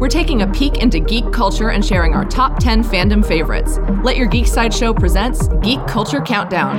We're taking a peek into geek culture and sharing our top 10 fandom favorites. Let Your Geek Side Show presents Geek Culture Countdown.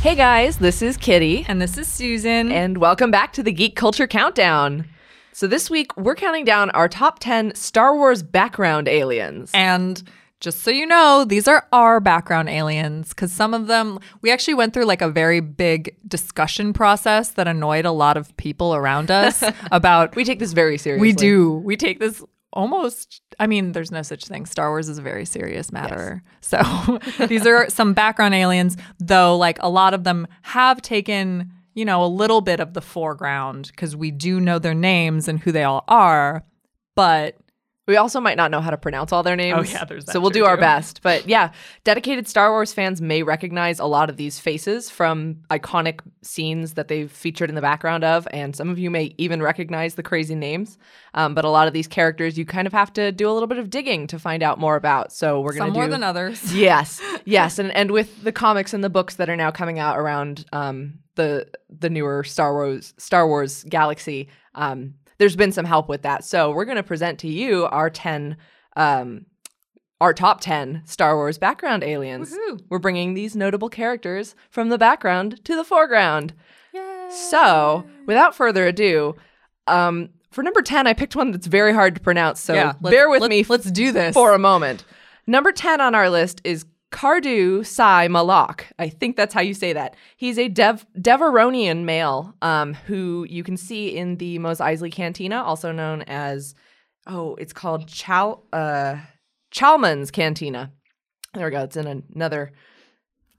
Hey guys, this is Kitty, And this is Susan. and welcome back to the Geek Culture Countdown. So this week, we're counting down our top 10 Star Wars background aliens. And just so you know, these are our background aliens because some of them, we actually went through like a very big discussion process that annoyed a lot of people around us about. We take this very seriously. We do. We take this almost, I mean, there's no such thing. Star Wars is a very serious matter. So these are some background aliens, though, like a lot of them have taken, you know, a little bit of the foreground because we do know their names and who they all are. But We also might not know how to pronounce all their names. Oh, yeah, there's that So we'll do our too. best. But yeah, dedicated Star Wars fans may recognize a lot of these faces from iconic scenes that they've featured in the background of, and some of you may even recognize the crazy names. Um, but a lot of these characters, you kind of have to do a little bit of digging to find out more about. So we're going some to more than others. yes, yes, and and with the comics and the books that are now coming out around um, the the newer Star Wars Star Wars galaxy, um, there's been some help with that. So we're going to present to you our ten, um, our top ten Star Wars background aliens. Woohoo. We're bringing these notable characters from the background to the foreground. Yay. So without further ado, um, for number ten, I picked one that's very hard to pronounce. So Yeah, bear with me. let's do this. for a moment. Number 10 on our list is Kardue'sai'Malloc. I think that's how you say that. He's a Dev- Devaronian male um, who you can see in the Mos Eisley Cantina, also known as, oh, it's called Chal- uh, Chalmun's Cantina. There we go. It's in another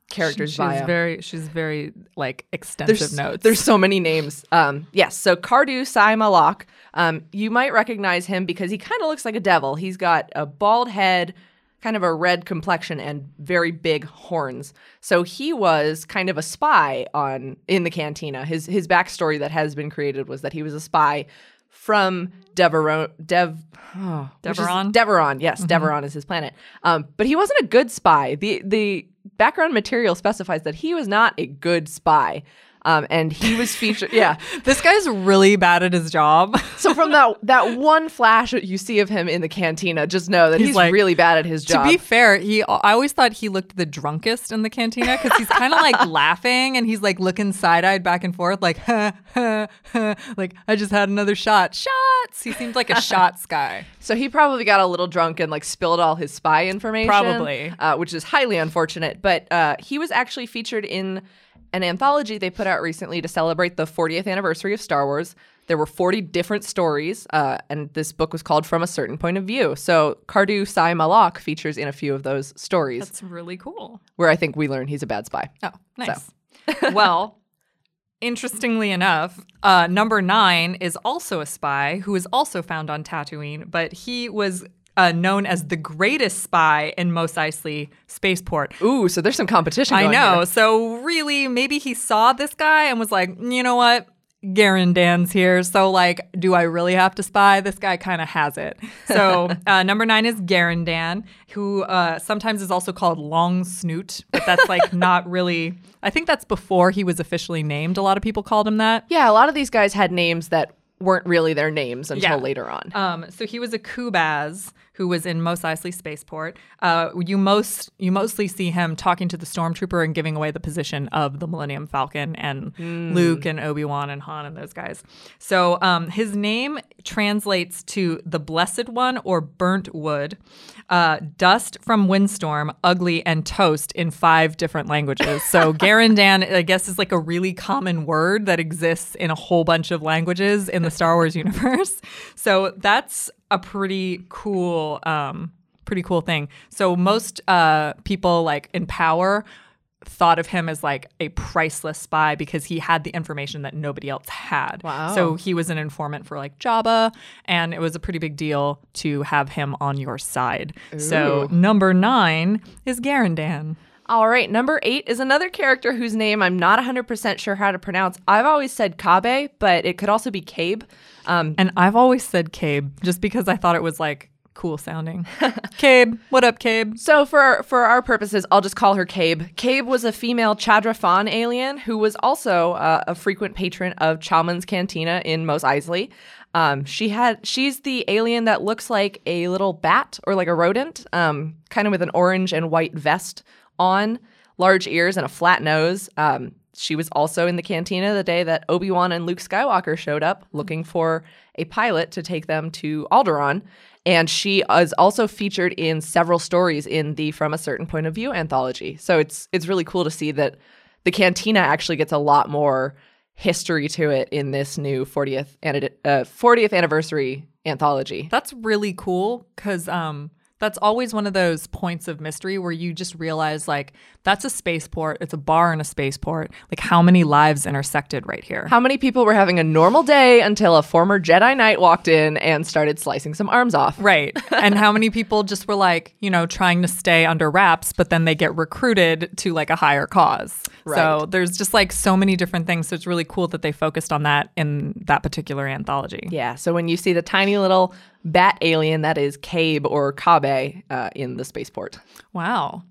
character's she's bio. very she's very like extensive there's, notes. There's so many names. Um, yes, so Kardue'sai'Malloc. Um, you might recognize him because he kind of looks like a devil. He's got a bald head, kind of a red complexion, and very big horns. So he was kind of a spy on in the cantina. His his backstory that has been created was that he was a spy from Devaron, Dev, oh, Devaron? Devaron, yes, Devaron is his planet. Um, but he wasn't a good spy. the The background material specifies that he was not a good spy. Um, and he was featured. Yeah. this guy's really bad at his job. So from that that one flash that you see of him in the cantina, just know that he's, He's like- really bad at his job. to be fair, he I always thought he looked the drunkest in the cantina because he's kind of like laughing and he's like looking side eyed back and forth, like huh, huh, huh, like I just had another shot. Shots. He seems like a shots guy. so he probably got a little drunk and like spilled all his spy information. Probably. uh, which is highly unfortunate. But uh, he was actually featured in an anthology they put out recently to celebrate the 40th anniversary of Star Wars. There were 40 different stories, uh, and this book was called From a Certain Point of View. So Kardue'sai'Malloc features in a few of those stories, That's really cool. where I think we learn he's a bad spy. Oh, nice. well, interestingly enough, uh, number nine is also a spy who is also found on Tatooine, but he was uh, known as the greatest spy in Mos Eisley Spaceport. Ooh, so there's some competition. I know. here. So really, maybe he saw this guy and was like, you know what? Garindan's here. So, like, do I really have to spy? This guy kind of has it. So, uh, number nine is Garindan, who uh, sometimes is also called Long Snoot, but that's like not really, I think that's before he was officially named. A lot of people called him that. Yeah, a lot of these guys had names that weren't really their names until Yeah. later on. Um, so he was a Kubaz who was in Mos Eisley Spaceport. Uh, you most you mostly see him talking to the stormtrooper and giving away the position of the Millennium Falcon and Luke and Obi Wan and Han and those guys. So um, his name translates to the Blessed One or Burnt Wood, uh, Dust from Windstorm, Ugly, and Toast in five different languages. So Garindan, I guess, is like a really common word that exists in a whole bunch of languages in the Star Wars universe. So that's a pretty cool, um, pretty cool thing. So most uh, people like in power thought of him as like a priceless spy because he had the information that nobody else had. Wow. So he was an informant for like Jabba, and it was a pretty big deal to have him on your side. So number nine is Garindan. All right, number eight is another character whose name I'm not 100% sure how to pronounce. I've always said Kabe, but it could also be Cabe. Um, And I've always said Cabe just because I thought it was like cool sounding. Cabe, what up, Cabe? So for for our purposes, I'll just call her Cabe. Cabe was a female Chadra-Fan alien who was also uh, a frequent patron of Chalmun's Cantina in Mos Eisley. Um, she had she's the alien that looks like a little bat or like a rodent, um, kind of with an orange and white vest on, large ears and a flat nose. Um, she was also in the cantina the day that Obi Wan and Luke Skywalker showed up looking for a pilot to take them to Alderaan. And she is also featured in several stories in the From a Certain Point of View anthology. So it's it's really cool to see that the cantina actually gets a lot more history to it in this new 40th uh, 40th anniversary anthology. That's really cool because um, that's always one of those points of mystery where you just realize like that's a spaceport, it's a bar in a spaceport. Like how many lives intersected right here? How many people were having a normal day until a former Jedi Knight walked in and started slicing some arms off? Right. and how many people just were like, you know, trying to stay under wraps, but then they get recruited to like a higher cause. Right. So there's just like so many different things. So it's really cool that they focused on that in that particular anthology. Yeah. So when you see the tiny little bat alien, that is Cabe or Kabe uh, in the spaceport. Wow.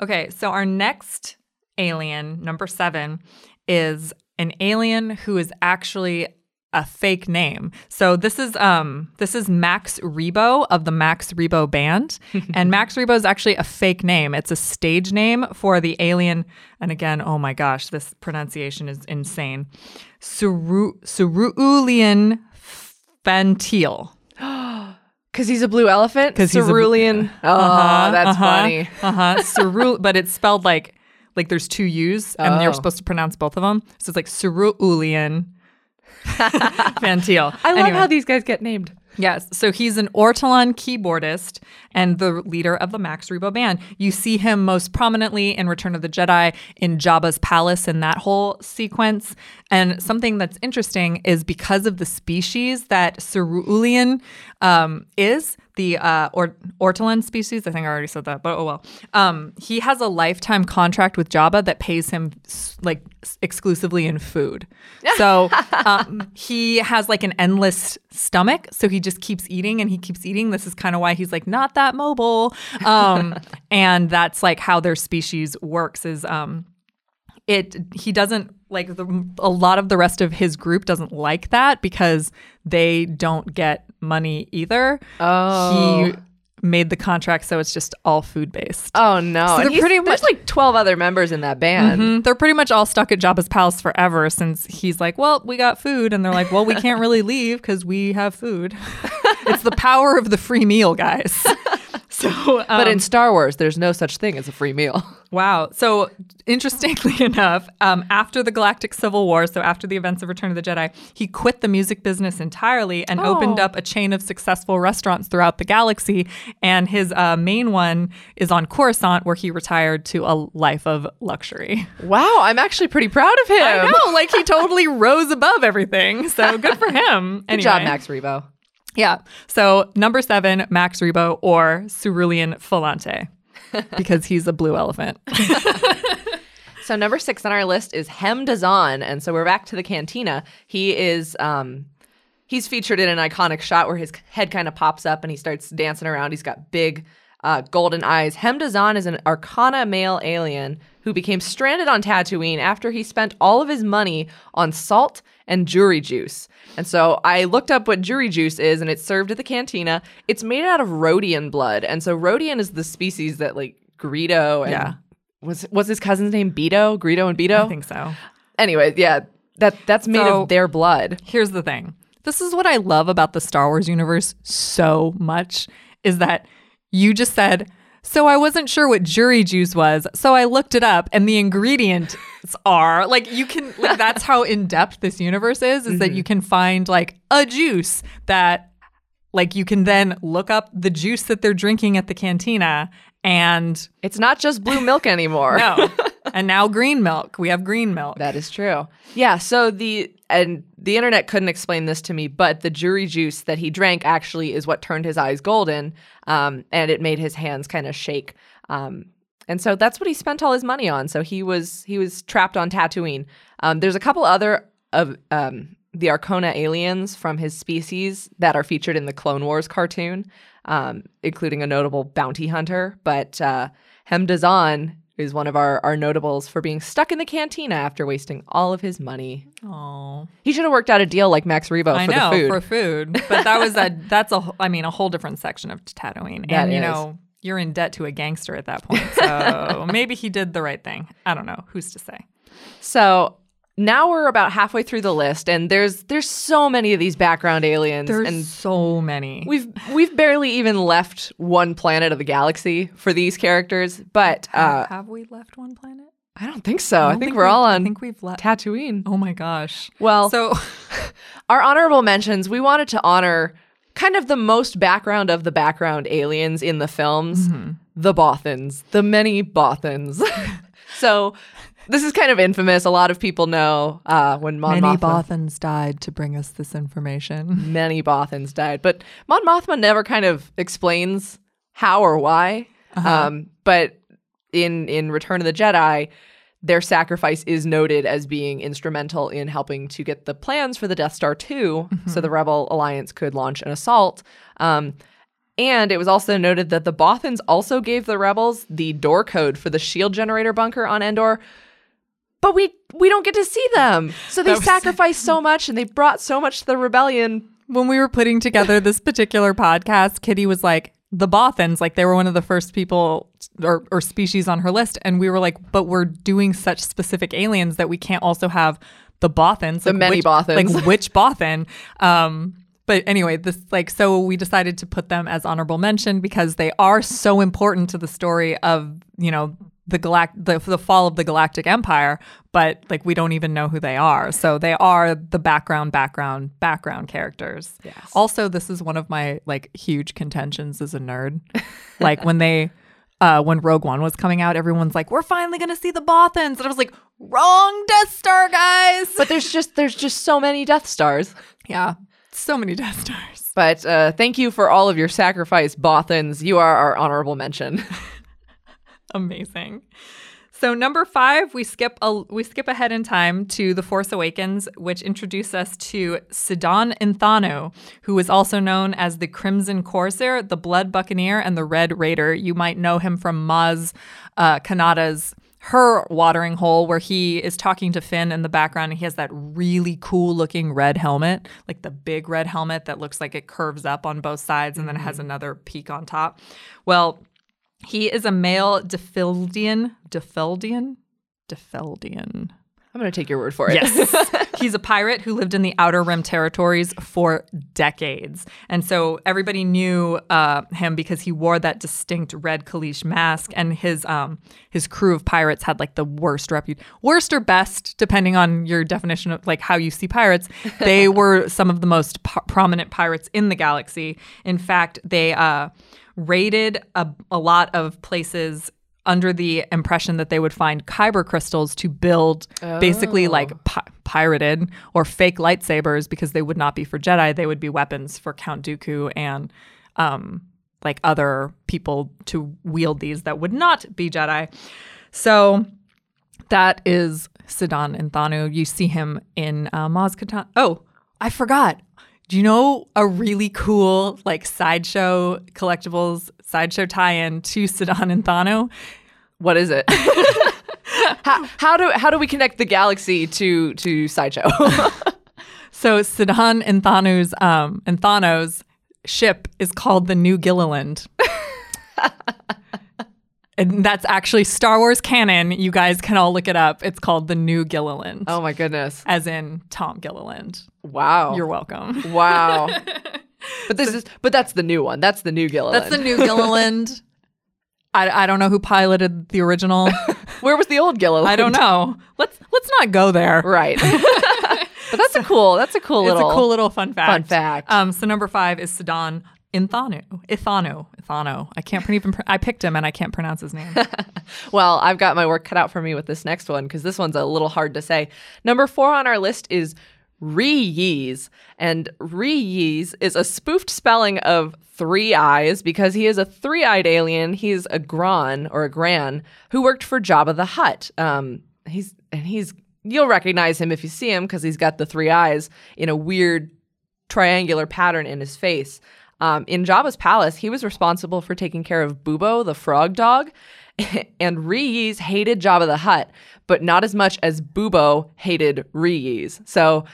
Okay. So our next alien, number seven, is an alien who is actually a fake name. So this is um this is Max Rebo of the Max Rebo band. and Max Rebo is actually a fake name. It's a stage name for the alien and again, oh my gosh, this pronunciation is insane. Siruulian Phantele. Because he's a blue elephant? 'Cause he's a- Cerulean. oh, Uh-huh, that's uh-huh, funny. Uh-huh. Cerul but it's spelled like like there's two U's and Oh. you're supposed to pronounce both of them. So it's like Cerulean Phantele. I love Anyway. how these guys get named. Yes. So he's an Ortolan keyboardist and the leader of the Max Rebo band. You see him most prominently in Return of the Jedi in Jabba's palace in that whole sequence. And something that's interesting is because of the species that Siruulian um, is, the uh, or- Ortolan species. I think I already said that, but oh well. Um, he has a lifetime contract with Jabba that pays him like exclusively in food. So um, he has like an endless stomach, so he just keeps eating and he keeps eating. This is kind of why he's like not that mobile, um, and that's like how their species works. Is um, it he doesn't like the, a lot of the rest of his group doesn't like that because they don't get money either. Oh. He made the contract so it's just all food based. Oh, no. So they're pretty there's like 12 other members in that band. Mhm. They're pretty much all stuck at Jabba's palace forever since he's like, well, we got food. And they're like, well, we can't really leave because we have food. it's the power of the free meal, guys. So, um, But in Star Wars, there's no such thing as a free meal. Wow. So, interestingly enough, um, after the Galactic Civil War, so after the events of Return of the Jedi, he quit the music business entirely and opened Oh. up a chain of successful restaurants throughout the galaxy. And his uh, main one is on Coruscant, where he retired to a life of luxury. Wow, I'm actually pretty proud of him. I know, like he totally rose above everything. So good for him. Good job, Max Rebo. Yeah. So number seven, Max Rebo or Cerulean Falante, because he's a blue elephant. So number six on our list is Hem Dazon, and so we're back to the cantina. He is um he's featured in an iconic shot where his head kind of pops up and he starts dancing around. He's got big uh, golden eyes. Hem Dazon is an Arcona male alien who became stranded on Tatooine after he spent all of his money on salt and jury juice. And so I looked up what jury juice is, and it's served at the cantina. It's made out of Rodian blood, and so Rodian is the species that like Greedo and Yeah. was was his cousin's name Beedo? Greedo and Beedo? I think so. Anyway, yeah, that that's made So- of their blood. Here's the thing. This is what I love about the Star Wars universe so much is that you just said, so I wasn't sure what jury juice was, so I looked it up and the ingredients are like you can like that's how in depth this universe is is that you mm-hmm. can find like a juice that like you can then look up the juice that they're drinking at the cantina and It's not just blue milk anymore. no. and now green milk. We have green milk. That is true. Yeah, so the and the internet couldn't explain this to me, but the jury juice that he drank actually is what turned his eyes golden, um, and it made his hands kind of shake. Um, and so that's what he spent all his money on. So he was he was trapped on Tatooine. Um, there's a couple other of um, the Arcona aliens from his species that are featured in the Clone Wars cartoon, um, including a notable bounty hunter. But uh, Hem Dazon is one of our, our notables for being stuck in the cantina after wasting all of his money. Oh, He should have worked out a deal like Max Rebo I for know the food. for food, but that was a that's a I mean a whole different section of Tatooine, That and you is. know you're in debt to a gangster at that point. So maybe he did the right thing. I don't know. Who's to say? So now we're about halfway through the list, and there's there's so many of these background aliens, There's and so many. we've we've barely even left one planet of the galaxy for these characters. But uh, have we left one planet? I don't think so. I, don't think, we're all on. I think we've left. Tatooine. oh my gosh. Well, So our honorable mentions, we wanted to honor kind of the most background of the background aliens in the films, Mm-hmm. the Bothans, the many Bothans. so this is kind of infamous. A lot of people know uh, when Mon many Mothma, Bothans died to bring us this information. many Bothans died, but Mon Mothma never kind of explains how or why. Uh-huh. Um, but in in Return of the Jedi, their sacrifice is noted as being instrumental in helping to get the plans for the Death Star 2 Mm-hmm. so the Rebel Alliance could launch an assault. Um, and it was also noted that the Bothans also gave the rebels the door code for the shield generator bunker on Endor. But we we don't get to see them. So they sacrificed so much and they brought so much to the rebellion. when we were putting together this particular podcast, Kitty was like, the Bothans, like they were one of the first people or, or species on her list. And we were like, but we're doing such specific aliens that we can't also have the Bothans. The like many which, Bothans. Like which Bothan? Um, but anyway, this like so we decided to put them as honorable mention because they are so important to the story of, you know, the galact the, the fall of the galactic empire but like we don't even know who they are so they are the background background background characters Yes. also this is one of my like huge contentions as a nerd like when they uh when rogue one was coming out everyone's like we're finally gonna see the bothans and i was like wrong death star guys But there's just there's just so many Death Stars. yeah so many death stars But uh, thank you for all of your sacrifice, Bothans. You are our honorable mention. Amazing. So number five, we skip a we skip ahead in time to The Force Awakens, which introduced us to Sidon Inthano, who is also known as the Crimson Corsair, the Blood Buccaneer, and the Red Raider. You might know him from Maz uh, Kanata's her watering hole where he is talking to Finn in the background and he has that really cool looking red helmet, like the big red helmet that looks like it curves up on both sides and then it has another peak on top. Well, he is a male Defeldian. Defeldian? Defeldian. I'm going to take your word for it. Yes. He's a pirate who lived in the Outer Rim territories for decades. And so everybody knew uh, him because he wore that distinct red Kalish mask and his um, his crew of pirates had like the worst repute worst or best depending on your definition of like how you see pirates. They were some of the most p- prominent pirates in the galaxy. In fact, they uh, raided a, a lot of places under the impression that they would find kyber crystals to build basically like pi- pirated or fake lightsabers because they would not be for Jedi. They would be weapons for Count Dooku and um, like other people to wield these that would not be Jedi. So that is Sidon and Thanu. You see him in uh, Maz. Oh, I forgot. Do you know a really cool like sideshow collectibles sideshow tie-in to Sidon and Thanu? What is it? how, how do how do we connect the galaxy to to sideshow? So Sidon and Thanu's um and Thanos ship is called the New Gilliland. and that's actually Star Wars canon. You guys can all look it up. It's called the New Gilliland. oh my goodness! As in Tom Gilliland. Wow. You're welcome. wow. but this is but that's the new one. That's the new Gilliland. That's the New Gilliland. I, I don't know who piloted the original. Where was the old Gilliland? I don't know. Let's let's not go there. Right. but that's a cool. That's a cool It's little a cool little fun fact. fun fact. Um, so number five is Sidon Inthanu. Ithano. Ithano. I can't even. Pr- I picked him and I can't pronounce his name. Well, I've got my work cut out for me with this next one because this one's a little hard to say. Number four on our list is Ree-Yees. And Ree-Yees is a spoofed spelling of three eyes because he is a three eyed alien. He's a Gran or a Gran who worked for Jabba the Hutt. Um, he's and he's you'll recognize him if you see him because he's got the three eyes in a weird triangular pattern in his face. Um, in Jabba's palace, he was responsible for taking care of Bubo, the frog dog, and Ree hated Jabba the Hutt, but not as much as Bubo hated Ree So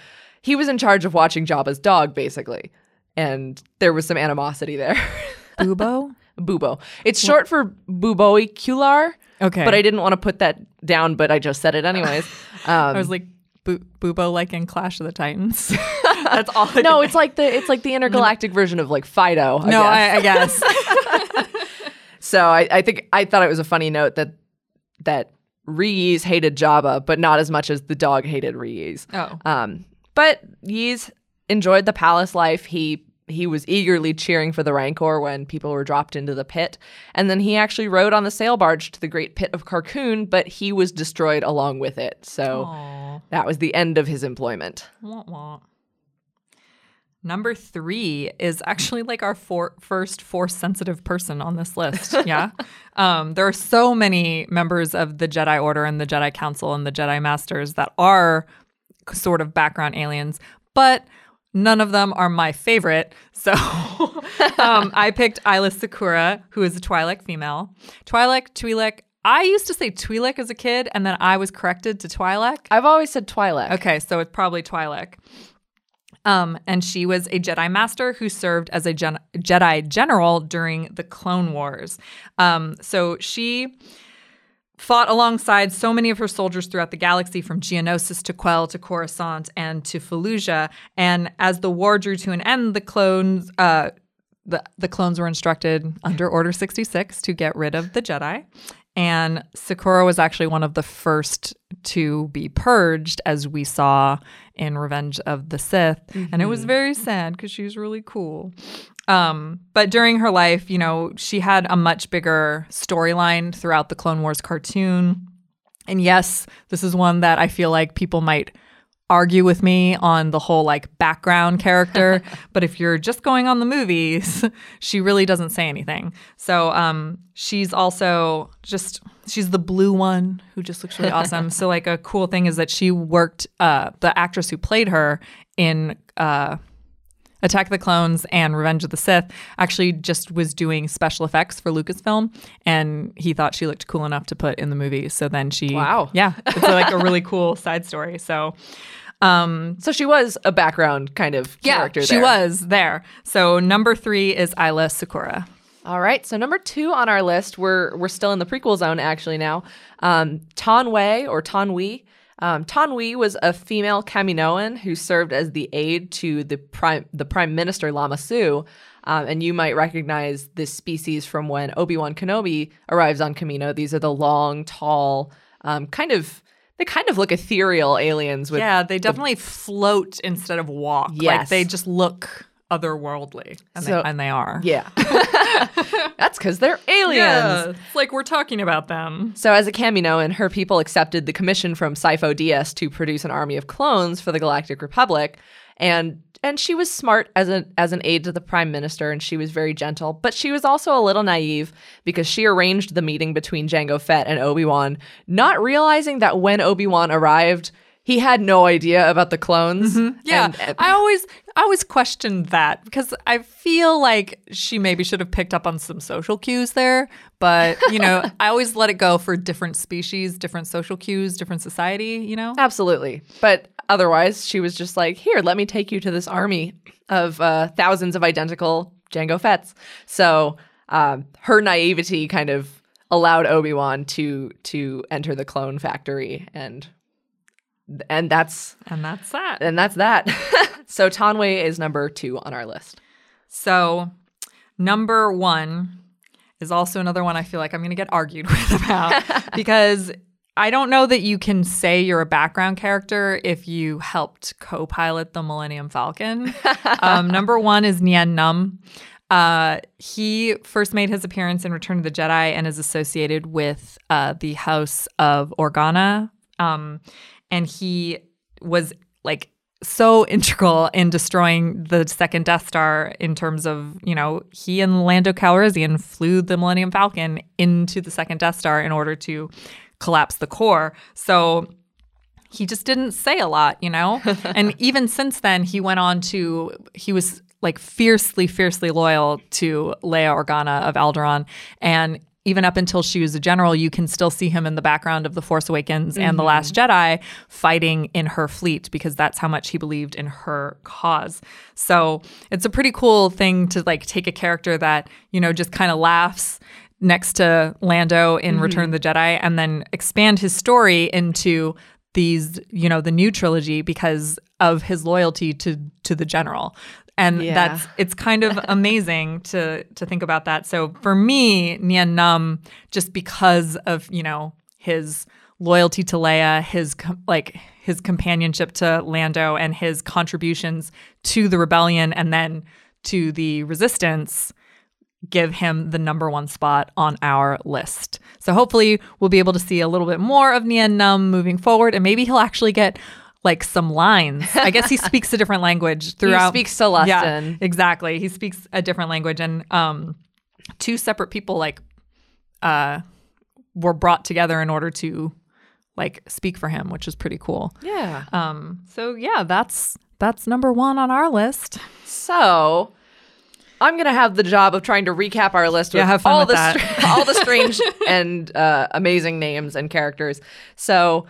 he was in charge of watching Jabba's dog, basically. And there was some animosity there. Bubo? Bubo. It's short for Buboicullaar. Okay. But I didn't want to put that down, but I just said it anyways. Um, I was like, Bu- Bubo, like in Clash of the Titans. That's all. I no, did. it's like the it's like the intergalactic version of like Fido. I no, guess. I, I guess. So I, I think I thought it was a funny note that that Ree-Yees hated Jabba, but not as much as the dog hated Ree-Yees. oh. Um, but Ree-Yees enjoyed the palace life. He he was eagerly cheering for the Rancor when people were dropped into the pit, and then he actually rode on the sail barge to the Great Pit of Carkoon, but he was destroyed along with it. So Aw. that was the end of his employment. Wah, wah. Number three is actually like our for- first force sensitive person on this list. Yeah. um, there are so many members of the Jedi Order and the Jedi Council and the Jedi Masters that are sort of background aliens, but none of them are my favorite. So um, I picked Aayla Secura, who is a Twi'lek female. Twi'lek, Twi'lek. I used to say Twi'lek as a kid, and then I was corrected to Twi'lek. I've always said Twi'lek. Okay, so it's probably Twi'lek. Um, and she was a Jedi Master who served as a gen- Jedi General during the Clone Wars. Um, so she fought alongside so many of her soldiers throughout the galaxy, from Geonosis to Quell to Coruscant and to Felucia. And as the war drew to an end, the clones. Uh, the, the clones were instructed under Order 66 to get rid of the Jedi. And Secura was actually one of the first to be purged, as we saw in Revenge of the Sith. And it was very sad because she was really cool. Um, but during her life, you know, she had a much bigger storyline throughout the Clone Wars cartoon. And yes, this is one that I feel like people might argue with me on the whole like background character but if you're just going on the movies she really doesn't say anything. So um she's also just she's the blue one who just looks really awesome. So like a cool thing is that she worked uh the actress who played her in uh Attack of the Clones and Revenge of the Sith actually just was doing special effects for Lucasfilm, and he thought she looked cool enough to put in the movie. So then she, Wow. yeah, it's like a really cool side story. So, um, So she was a background kind of character. yeah, she there. was there. So number three is Aayla Secura. All right. So number two on our list, we're we're still in the prequel zone actually now. Um, Taun We or Taun We. Um, Taun We was a female Kaminoan who served as the aide to the prime the prime minister Lama Su. Um, and you might recognize this species from when Obi Wan Kenobi arrives on Kamino. These are the long, tall, um, kind of they kind of look ethereal aliens with yeah, they definitely float instead of walk. Like Yes. they just look otherworldly, and, So- they, and they are. yeah. That's because they're aliens. Yeah, it's like we're talking about them. So, as a Camino, and her people accepted the commission from Sifo Dyas to produce an army of clones for the Galactic Republic, and and she was smart as an as an aide to the prime minister, and she was very gentle. But she was also a little naive because she arranged the meeting between Jango Fett and Obi Wan, not realizing that when Obi Wan arrived, he had no idea about the clones. Yeah, And- and- I always I always questioned that because I feel like she maybe should have picked up on some social cues there, but you know, I always let it go for different species, different social cues, different society, you know? Absolutely. But otherwise, she was just like, here, let me take you to this army of uh, thousands of identical Jango Fetts. So um, her naivety kind of allowed Obi-Wan to to enter the clone factory and and that's And that's that. and that's that. so Taun We is number 2 on our list. So, number 1 is also another one I feel like I'm going to get argued with about because I don't know that you can say you're a background character if you helped co-pilot the Millennium Falcon. um, number one is Nien Nunb. Uh, he first made his appearance in Return of the Jedi and is associated with uh, the House of Organa. Um, and he was like so integral in destroying the second Death Star in terms of, you know, he and Lando Calrissian flew the Millennium Falcon into the second Death Star in order to collapse the core. So he just didn't say a lot, you know? and even since then, he went on to, he was like fiercely, fiercely loyal to Leia Organa of Alderaan. And even up until she was a general, you can still see him in the background of The Force Awakens and The Last mm-hmm. Jedi fighting in her fleet because that's how much he believed in her cause. So it's a pretty cool thing to like take a character that, you know, just kind of laughs next to Lando in mm-hmm. Return of the Jedi and then expand his story into these, you know, the new trilogy because of his loyalty to to the general. And Yeah. that's it's kind of amazing to to think about that. So for me, Nien Nunb, just because of you know his loyalty to Leia, his com- like his companionship to Lando, and his contributions to the rebellion, and then to the resistance, give him the number one spot on our list. So hopefully we'll be able to see a little bit more of Nien Nunb moving forward, and maybe he'll actually get like some lines. I guess he speaks a different language throughout. He speaks Sullustese. Yeah, exactly. He speaks a different language, and um, two separate people like uh were brought together in order to like speak for him, which is pretty cool. Yeah. Um, so yeah, that's that's number one on our list. So I'm gonna have the job of trying to recap our list with Yeah, have fun all with the that. str- all the strange and uh, amazing names and characters. So.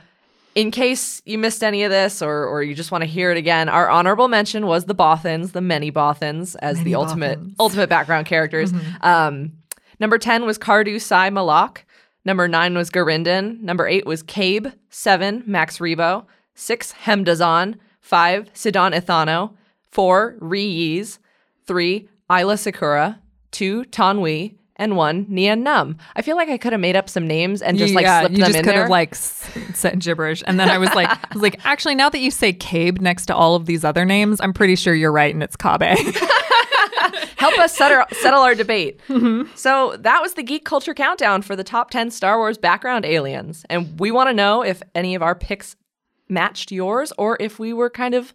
In case you missed any of this or, or you just want to hear it again, our honorable mention was the Bothans, the many Bothans, as the ultimate ultimate background characters. Um, number 10 was Kardue'sai'Malloc. Number 9 was Garindan. Number 8 was Cabe. 7, Max Rebo. 6, Hem Dazon. 5, Sidon Ithano. 4, Ree-Yees. 3, Aayla Secura. 2, Taun We. And 1, Nia Num. I feel like I could have made up some names and just like yeah, slipped you them just in could have like said gibberish, and then I was like, I was like, actually, now that you say Cabe next to all of these other names, I'm pretty sure you're right, and it's Kabe. help us settle, settle our debate. Mm-hmm. So that was the Geek Culture Countdown for the top 10 Star Wars background aliens. And we want to know if any of our picks matched yours or if we were kind of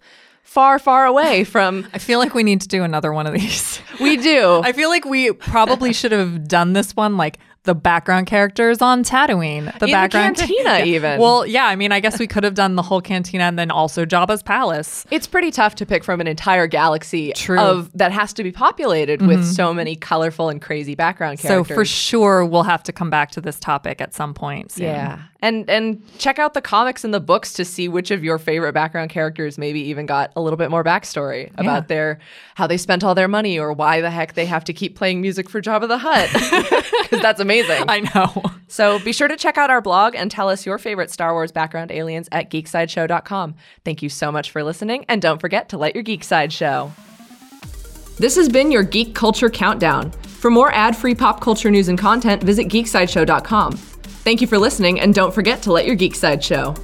far, far away from. I feel like we need to do another one of these. We do. I feel like we probably should have done this one like the background characters on Tatooine. The In the background cantina, even. Well, yeah, I mean, I guess we could have done the whole cantina and then also Jabba's palace. it's pretty tough to pick from an entire galaxy True. Mm-hmm. of that has to be populated with so many colorful and crazy background characters. So for sure, we'll have to come back to this topic at some point. Soon. Yeah. And and check out the comics and the books to see which of your favorite background characters maybe even got a little bit more backstory about their how they spent all their money or why the heck they have to keep playing music for Jabba the Hutt. Cuz that's amazing. I know. So be sure to check out our blog and tell us your favorite Star Wars background aliens at geeksideshow.com. Thank you so much for listening and don't forget to let your geek side show. This has been your Geek Culture Countdown. For more ad-free pop culture news and content, visit geeksideshow.com. Thank you for listening and don't forget to let your geek side show.